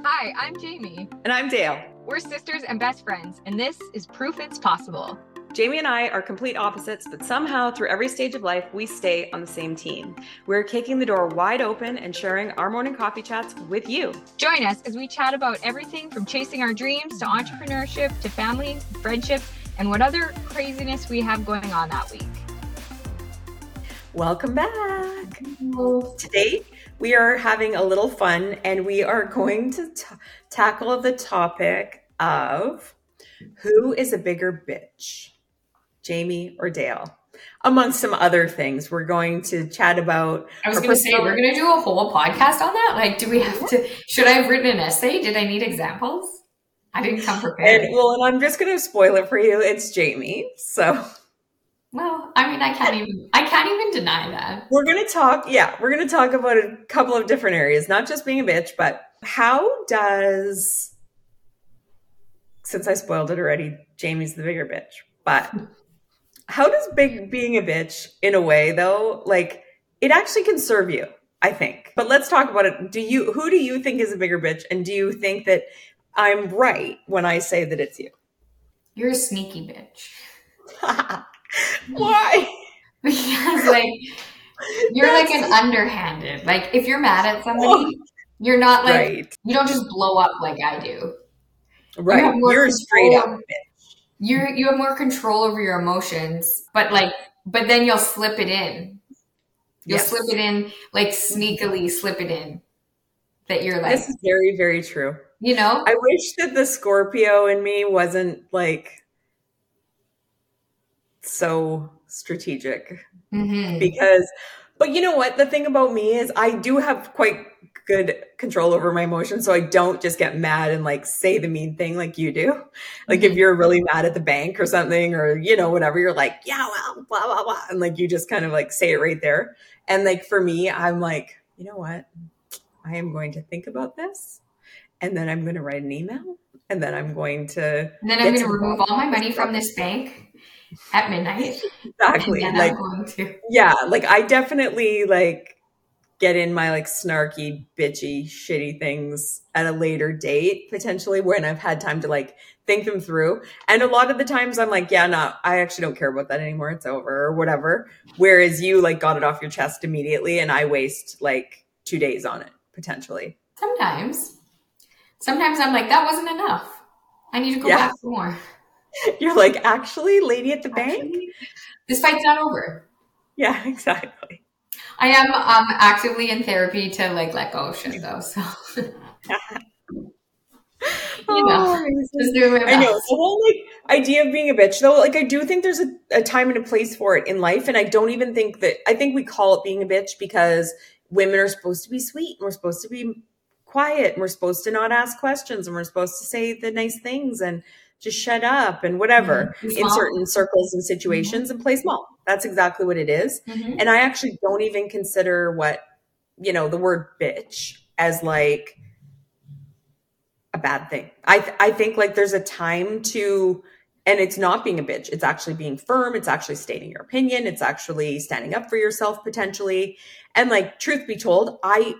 Hi, I'm Jamie. And I'm Dayle. We're sisters and best friends, and this is Proof It's Possible. Jamie and I are complete opposites, but somehow through every stage of life, we stay on the same team. We're kicking the door wide open and sharing our morning coffee chats with you. Join us as we chat about everything from chasing our dreams to entrepreneurship to family, friendship, and what other craziness we have going on that week. Welcome back. Today, we are having a little fun and we are going to t- tackle the topic of who is a bigger bitch, Jamie or Dayle? Among some other things, we're going to chat about. I was going to say, we're going to do a whole podcast on that. Like, do we have to? Should I have written an essay? Did I need examples? I didn't come prepared. And, well, and I'm just going to spoil it for you. It's Jamie. So well, I mean, I can't even I can't even deny that. We're gonna talk, yeah, we're gonna talk about a couple of different areas, not just being a bitch, but how does since I spoiled it already, Jamie's the bigger bitch. But how does big being a bitch in a way though, like it actually can serve you, I think. But let's talk about it. Do you who do you think is a bigger bitch? And do you think that I'm right when I say that it's you? You're a sneaky bitch. Why? because like you're That's... like an underhanded. Like if you're mad at somebody, oh. you're not like right. you don't just blow up like I do. Right. You are straight up bitch. You're you have more control over your emotions, but like but then you'll slip it in. You'll yes. slip it in, like sneakily slip it in. That you're like This is very, very true. You know? I wish that the Scorpio in me wasn't like so strategic. Mm-hmm. because but you know what? The thing about me is i do have quite good control over my emotions so i don't just get mad and like say the mean thing like you do. Like mm-hmm. if you're really mad at the bank or something or you know whatever you're like yeah well blah blah blah and like you just kind of like say it right there. And like for me i'm like you know what? I am going to think about this and then i'm going to write an email and then i'm going to and then i'm going to remove all my money from this bank at midnight. Exactly. like yeah, like I definitely like get in my like snarky, bitchy, shitty things at a later date, potentially when I've had time to like think them through. And a lot of the times I'm like, yeah, no, I actually don't care about that anymore. It's over or whatever. Whereas you like got it off your chest immediately and I waste like two days on it potentially. Sometimes. Sometimes I'm like, that wasn't enough. I need to go yeah. back for more. You're like, actually, lady at the actually, bank? This fight's not over. Yeah, exactly. I am um actively in therapy to like let go of shit though. So you know, oh, I know the whole like idea of being a bitch though. Like I do think there's a, a time and a place for it in life, and I don't even think that I think we call it being a bitch because women are supposed to be sweet and we're supposed to be quiet and we're supposed to not ask questions and we're supposed to say the nice things and just shut up and whatever mm-hmm. in certain circles and situations mm-hmm. and play small. That's exactly what it is. Mm-hmm. And I actually don't even consider what, you know, the word bitch as like a bad thing. I, th- I think like there's a time to, and it's not being a bitch. It's actually being firm. It's actually stating your opinion. It's actually standing up for yourself potentially. And like, truth be told, I,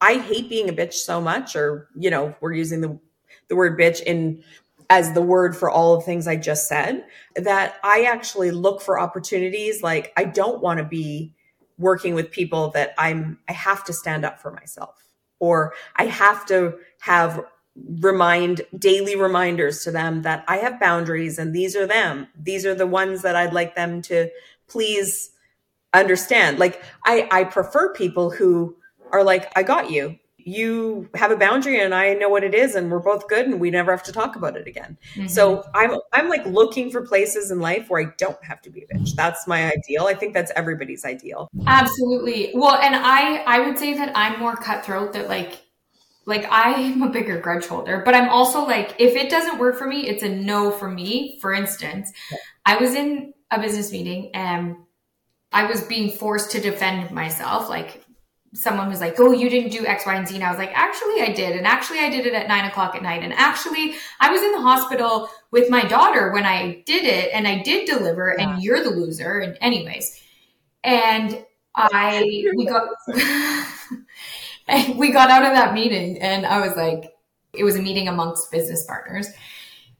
I hate being a bitch so much, or, you know, we're using the, the word bitch in as the word for all of things I just said, that I actually look for opportunities. Like I don't want to be working with people that I'm, I have to stand up for myself or I have to have remind daily reminders to them that I have boundaries and these are them. These are the ones that I'd like them to please understand. Like I, I prefer people who are like, I got you you have a boundary and I know what it is and we're both good and we never have to talk about it again. Mm-hmm. So I'm I'm like looking for places in life where I don't have to be a bitch. That's my ideal. I think that's everybody's ideal. Absolutely. Well, and I I would say that I'm more cutthroat that like like I'm a bigger grudge holder, but I'm also like if it doesn't work for me, it's a no for me. For instance, I was in a business meeting and I was being forced to defend myself like someone was like, Oh, you didn't do X, Y, and Z. And I was like, Actually, I did. And actually, I did it at nine o'clock at night. And actually, I was in the hospital with my daughter when I did it and I did deliver, yeah. and you're the loser. And, anyways, and I, we got, we got out of that meeting and I was like, It was a meeting amongst business partners.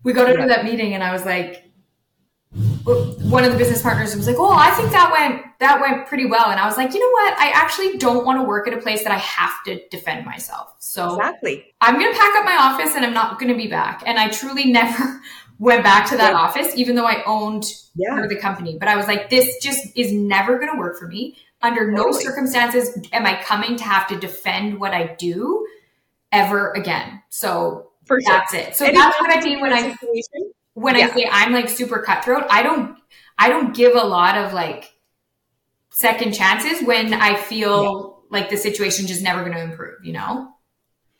We got into that meeting and I was like, one of the business partners was like, "Oh, I think that went that went pretty well." And I was like, "You know what? I actually don't want to work at a place that I have to defend myself. So exactly, I'm going to pack up my office and I'm not going to be back." And I truly never went back to that yeah. office, even though I owned yeah. part of the company. But I was like, "This just is never going to work for me. Under no circumstances am I coming to have to defend what I do ever again." So for that's it. So that's what I mean when I when yeah. I say I'm like super cutthroat, I don't I don't give a lot of like second chances when I feel yeah. like the situation just never going to improve, you know?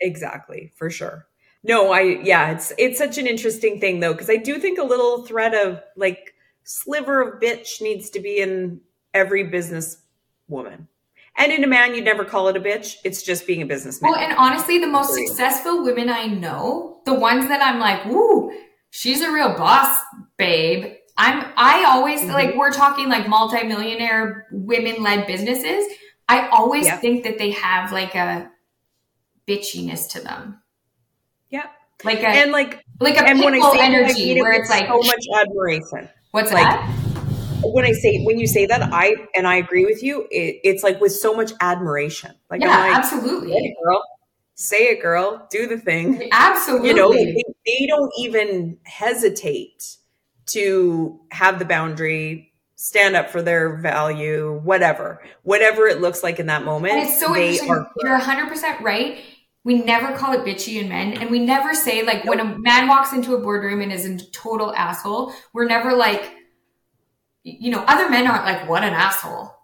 Exactly, for sure. No, I yeah, it's it's such an interesting thing though because I do think a little thread of like sliver of bitch needs to be in every business woman. And in a man, you'd never call it a bitch. It's just being a businessman. Well, and honestly, the most successful women I know, the ones that I'm like, woo, she's a real boss, babe. I'm I always mm-hmm. like we're talking like multimillionaire women led businesses. I always yeah. think that they have like a bitchiness to them. Yep. Like a and like like a and when I say energy where it's like so much admiration. What's like, that? When I say when you say that, I and I agree with you. It, it's like with so much admiration. Like yeah, like, absolutely, hey, girl say it, girl, do the thing. Absolutely. You know, they, they don't even hesitate to have the boundary, stand up for their value, whatever, whatever it looks like in that moment. And it's so interesting. Are- You're 100% right. We never call it bitchy in men, and we never say like nope. when a man walks into a boardroom and is a total asshole. We're never like, you know, other men aren't like, "What an asshole."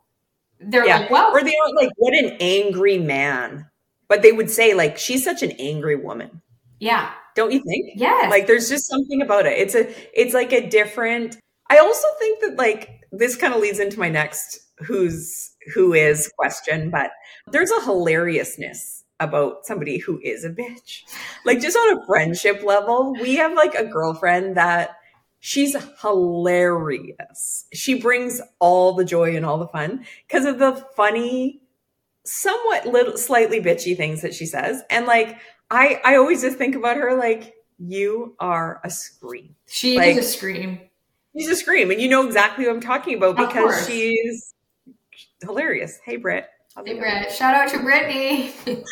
They're yeah. like, "Well," or they aren't like, "What an angry man." But they would say like she's such an angry woman. Yeah. Don't you think? Yeah like there's just something about it. It's a it's like a different i also think that like this kind of leads into my next who's who is question but there's a hilariousness about somebody who is a bitch. Like just on a friendship level we have like a girlfriend that she's hilarious. She brings all the joy and all the fun because of the funny somewhat little slightly bitchy things that she says. And like i i always just think about her like you are a scream. She like, is a scream. she's a scream and you know exactly what i'm talking about because she's hilarious. Hey britt. Hey Britt, shout out to Brittany.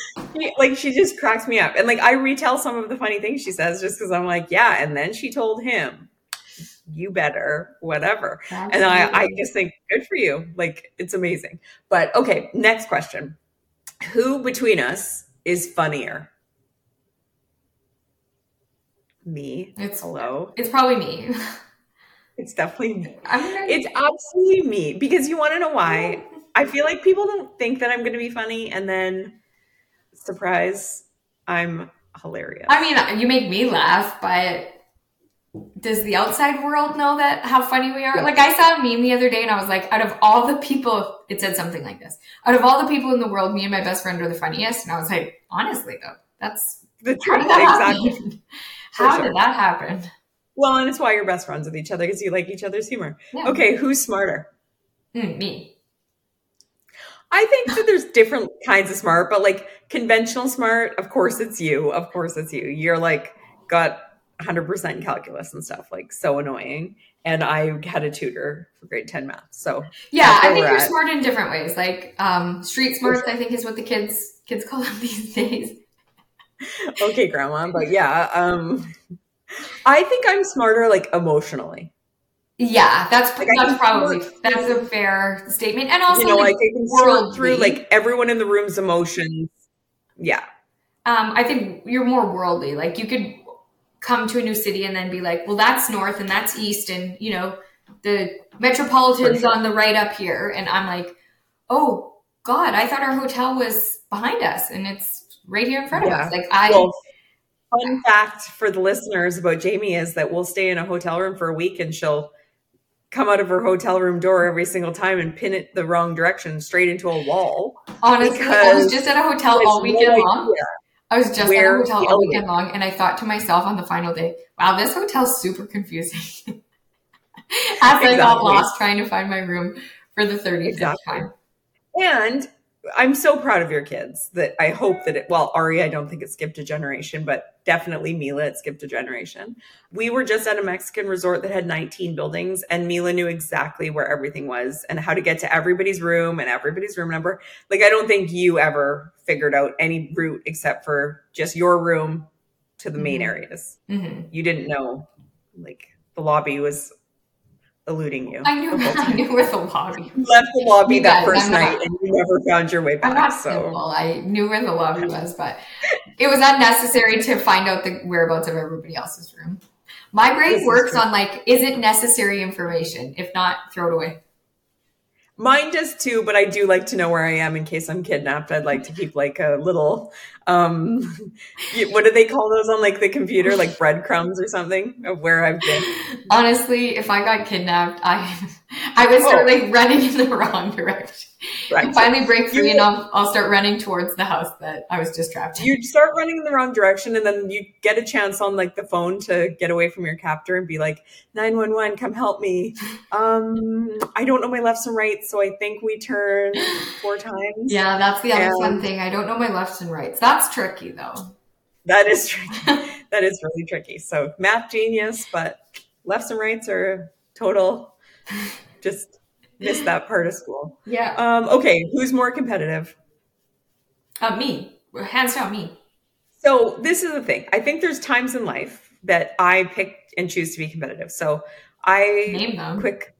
like she just cracks me up, and like I retell some of the funny things she says just because I'm like, yeah. And then she told him, you better, whatever. Absolutely. And I, I just think good for you. Like it's amazing. But okay, next question. Who between us is funnier? Me. It's hello. It's probably me. It's definitely me. It's absolutely me because you want to know why? I feel like people don't think that I'm going to be funny, and then surprise, I'm hilarious. I mean, you make me laugh, but does the outside world know that how funny we are? Like I saw a meme the other day and I was like, out of all the people, it said something like this. Out of all the people in the world, me and my best friend are the funniest. And I was like, honestly though, that's the truth. exactly. how sure. did that happen? Well, and it's why you're best friends with each other because you like each other's humor. Yeah. Okay, who's smarter? Mm, me. I think that there's different kinds of smart, but like conventional smart, of course it's you. Of course it's you. You're like got 100% calculus and stuff like so annoying and i had a tutor for grade 10 math so yeah i think you're at. smart in different ways like um, street smarts i think is what the kids kids call them these days okay grandma but yeah um i think i'm smarter like emotionally yeah, that's like that's probably that's a fair statement, and also you know, like, I can sort through like everyone in the room's emotions. Yeah, um, I think you're more worldly. Like you could come to a new city and then be like, well, that's north and that's east, and you know, the metropolitan's sure. on the right up here. And I'm like, oh God, I thought our hotel was behind us and it's right here in front yeah. of us. Like I well, fun fact for the listeners about Jamie is that we'll stay in a hotel room for a week and she'll come out of her hotel room door every single time and pin it the wrong direction straight into a wall. Honestly, I was just at a hotel all weekend no long. I was just Where at a hotel all weekend long, and I thought to myself on the final day, "Wow, this hotel's super confusing." As exactly. I got lost trying to find my room for the thirtieth exactly. time. And I'm so proud of your kids that I hope that it, well, Ari, I don't think it skipped a generation, but definitely Mila, it skipped a generation. We were just at a Mexican resort that had 19 buildings, and Mila knew exactly where everything was and how to get to everybody's room and everybody's room number. Like, I don't think you ever figured out any route except for just your room to the main Mhm. areas. Mhm. You didn't know, like, the lobby was eluding you. I knew I knew where the lobby. You left the lobby You that guys, 1st I'm not- night and you never found your way back. I'm not so simple. I knew where the lobby was, but it was unnecessary to find out the whereabouts of everybody else's room. My brain is works on like, is it necessary information? If not, throw it away. Mine does too, but I do like to know where I am in case I'm kidnapped. I'd like to keep like a little, um, what do they call those on like the computer, like breadcrumbs or something of where I've been. Honestly, if I got kidnapped, I I would start Oh. like running in the wrong direction. Right. And finally break free, You- and I'll, I'll start running towards the house that I was just trapped in. You start running in the wrong direction, and then you get a chance on like the phone to get away from your captor and be like, "911, come help me." Um, I don't know my lefts and rights, so I think we turn four times. Yeah, that's the other And- fun thing. I don't know my lefts and rights. That's tricky though. That is tricky. that is really tricky. So math genius, but lefts and rights are total. Just missed that part of school. Yeah. Um, okay, who's more competitive? Uh, me. Hands down, me. So this is the thing. I think there's times in life that I pick and choose to be competitive. So I Name them. quick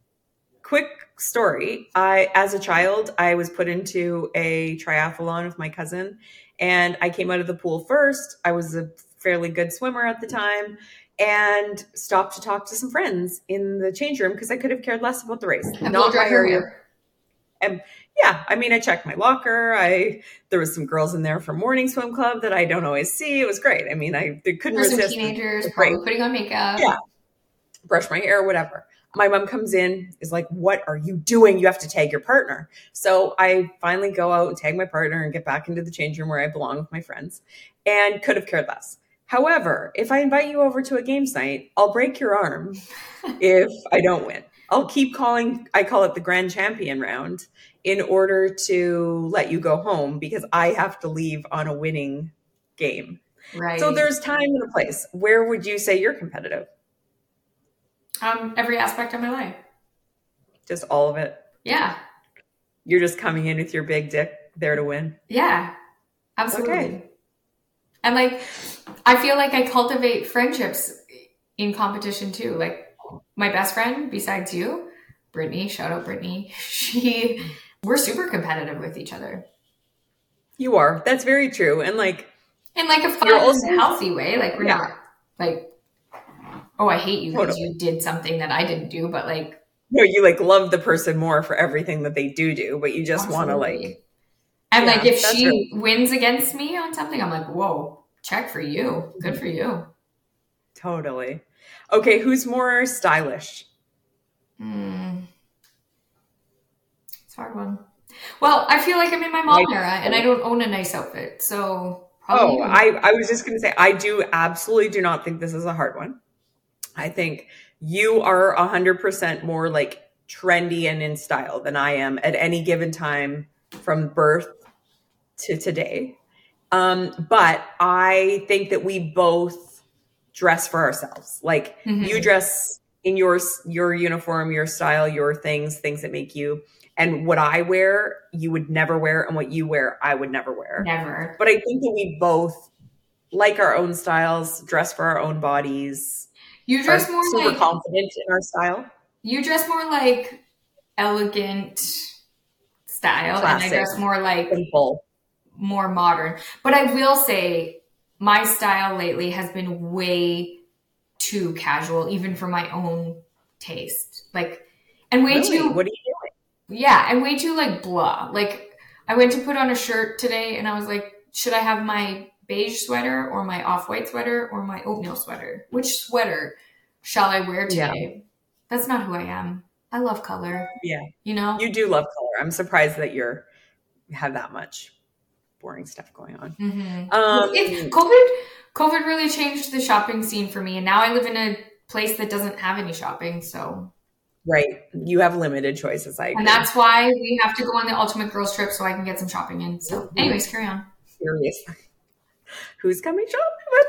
quick story i as a child i was put into a triathlon with my cousin and i came out of the pool first i was a fairly good swimmer at the mm-hmm. time and stopped to talk to some friends in the change room because i could have cared less about the race And blow my area hair. yeah i mean i checked my locker i there was some girls in there from morning swim club that i don't always see it was great i mean i couldn't There's some resist teenagers Great. probably putting on makeup. Yeah. brush my hair, whatever. My mom comes in, is like, What are you doing? You have to tag your partner. So I finally go out and tag my partner and get back into the change room where I belong with my friends and could have cared less. However, if I invite you over to a games night, I'll break your arm if I don't win. I'll keep calling, I call it the grand champion round in order to let you go home because I have to leave on a winning game. Right. So there's time and a place. Where would you say you're competitive? um every aspect of my life. Just all of it. Yeah. You're just coming in with your big dick there to win. Yeah. Absolutely. Okay. And like I feel like I cultivate friendships in competition too. Like my best friend besides you, Brittany, shout out Brittany. She we're super competitive with each other. You are. That's very true. And like, In like a fun also- healthy way. Like we're Yeah. not like oh I hate you because Totally. you did something that I didn't do, but like no, you like love the person more for everything that they do do, but you just want to like, And Yeah, like if she really- wins against me on something, I'm like, whoa, check for you. Good for you. totally. Okay, who's more stylish? Hmm. It's a hard one. Well, I feel like I'm in my mom era and I don't own a nice outfit. So probably Oh. I, I was just going to say, I do absolutely do not think this is a hard one. I think you are 100% more like trendy and in style than I am at any given time from birth to today. Um, but I think that we both dress for ourselves. Like Mhm. you dress in your your uniform, your style, your things, things that make you. And what I wear, you would never wear, and what you wear, I would never wear. never. But I think that we both like our own styles, dress for our own bodies, You dress more super like confident in our style. you dress more like elegant style and I dress more like Simple. More modern. But I will say my style lately has been way too casual, even for my own taste. Like, and way Really? too, What are you doing? yeah, and way too like blah. Like, I went to put on a shirt today and I was like, should I have my beige sweater or my off white sweater or my oatmeal sweater? Which sweater shall I wear Yeah. today? That's not who I am. I love color. Yeah. You know? You do love color. I'm surprised that you're have that much boring stuff going on. Mhm. Um, COVID. COVID really changed the shopping scene for me, and now I live in a place that doesn't have any shopping. So Right. You have limited choices. I agree. And that's why we have to go on the ultimate girls trip so I can get some shopping in. So, anyways, carry on. Seriously. Who's coming shopping with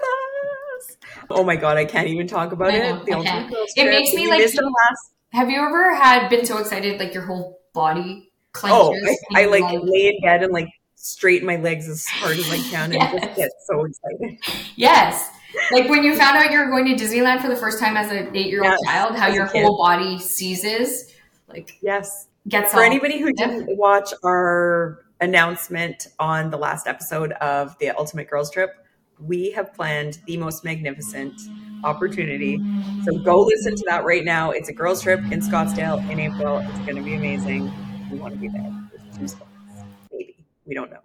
us? Oh my god, I can't even talk about know, it. The I ultimate girls It makes me like- last Have you ever had been so excited like your whole body clenches? Oh, I, I like lay in bed and like straighten my legs as hard as I can and just get so excited. Yes. Like when you found out you were going to Disneyland for the first time as an eight year old Yes, child, how as your whole body seizes, like Yes. gets For all- anybody who Yeah. didn't watch our announcement on the last episode of the Ultimate Girls Trip, we have planned the most magnificent opportunity. So go listen to that right now. It's a girls trip in Scottsdale in April. It's going to be amazing. We want to be there. We don't know.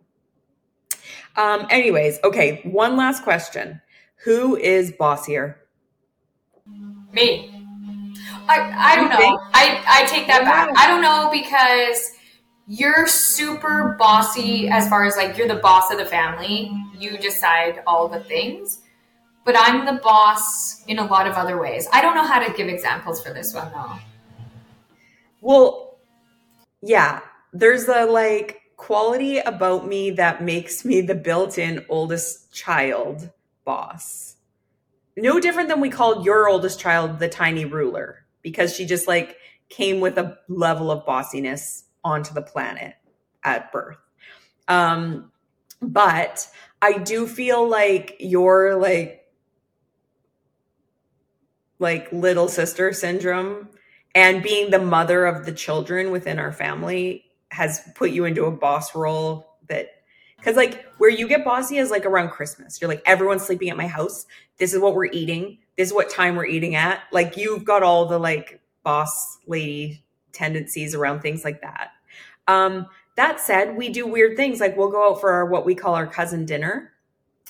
Um, anyways, okay, one last question. Who is bossier? Me. I, I don't know. think? I, I take that back. I don't know because you're super bossy as far as like you're the boss of the family. You decide all the things. But I'm the boss in a lot of other ways. I don't know how to give examples for this one though. Well, yeah, there's a like quality about me that makes me the built-in oldest child boss. No different than we called your oldest child the tiny ruler because she just like came with a level of bossiness onto the planet at birth. Um but I do feel like you're like like little sister syndrome and being the mother of the children within our family has put you into a boss role that because like where you get bossy is like around christmas. You're like everyone's sleeping at my house. This is what we're eating. This is what time we're eating at. Like you've got all the like boss lady tendencies around things like that. Um that said we do weird things. Like we'll go out for our, what we call our cousin dinner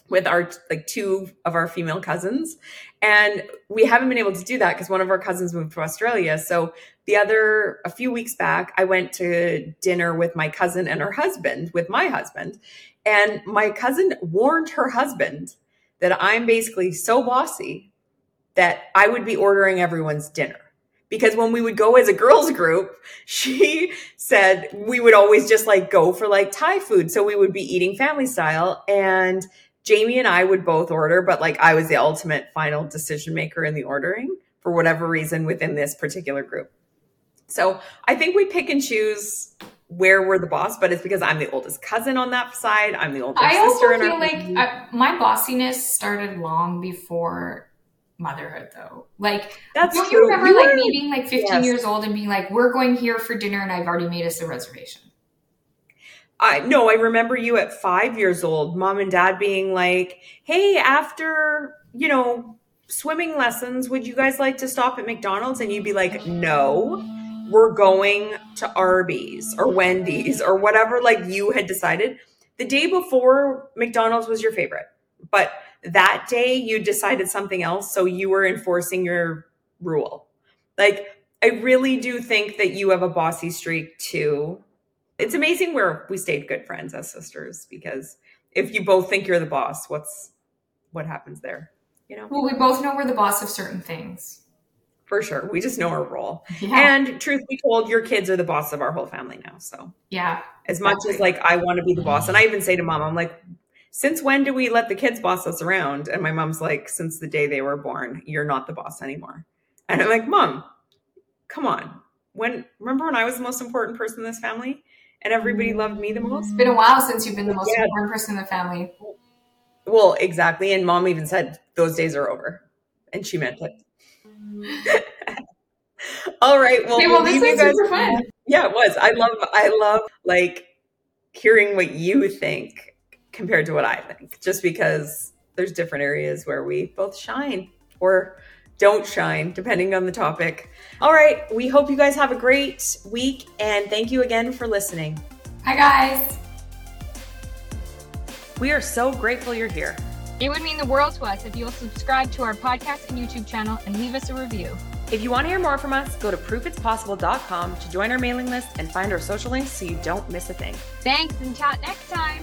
with our like two of our female cousins. And we haven't been able to do that because one of our cousins moved to australia. So the other a few weeks back i went to dinner with my cousin and her husband with my husband and my cousin warned her husband that i'm basically so bossy that i would be ordering everyone's dinner because when we would go as a girls group she said we would always just like go for like thai food so we would be eating family style and Jamie and I would both order, but like I was the ultimate final decision maker in the ordering for whatever reason within this particular group. So I think we pick and choose where we're the boss, but it's because I'm the oldest cousin on that side. I'm the oldest I also sister in feel our like. I, uh, my bossiness started long before motherhood, though. Like, That's don't true. you remember You like me being like 15 Yes. years old and being like, "We're going here for dinner," and I've already made us a reservation. I no, I remember you at five years old, mom and dad being like, Hey, after, you know, swimming lessons, would you guys like to stop at McDonald's? And you'd be like, No, we're going to Arby's or Wendy's or whatever like you had decided. The day before McDonald's was your favorite. But that day you decided something else, so you were enforcing your rule. Like I really do think that you have a bossy streak too it's amazing where we stayed good friends as sisters because if you both think you're the boss, what's what happens there? You know, Well, we both know we're the boss of certain things. For sure. We just know our role. Yeah. And truth be told, your kids are the boss of our whole family now. So yeah. as much as like I want to be the boss, and I even say to mom, I'm like, since when do we let the kids boss us around? And my mom's like, since the day they were born, you're not the boss anymore. And I'm like, mom, come on. When remember when I was the most important person in this family and everybody loved me the most? It's been a while since you've been the most Yeah. important person in the family. Well, exactly. And mom even said those days are over. And she meant it. All right. Well, Okay, we'll well, this leave was guys. super fun. Yeah, it was. I love I love like hearing what you think compared to what I think. Just because there's different areas where we both shine or don't shine, depending on the topic. All right. We hope you guys have a great week and thank you again for listening. Hi, guys. We are so grateful you're here. It would mean the world to us if you'll subscribe to our podcast and YouTube channel and leave us a review. If you want to hear more from us, go to proofitspossible.com to join our mailing list and find our social links so you don't miss a thing. Thanks and chat next time.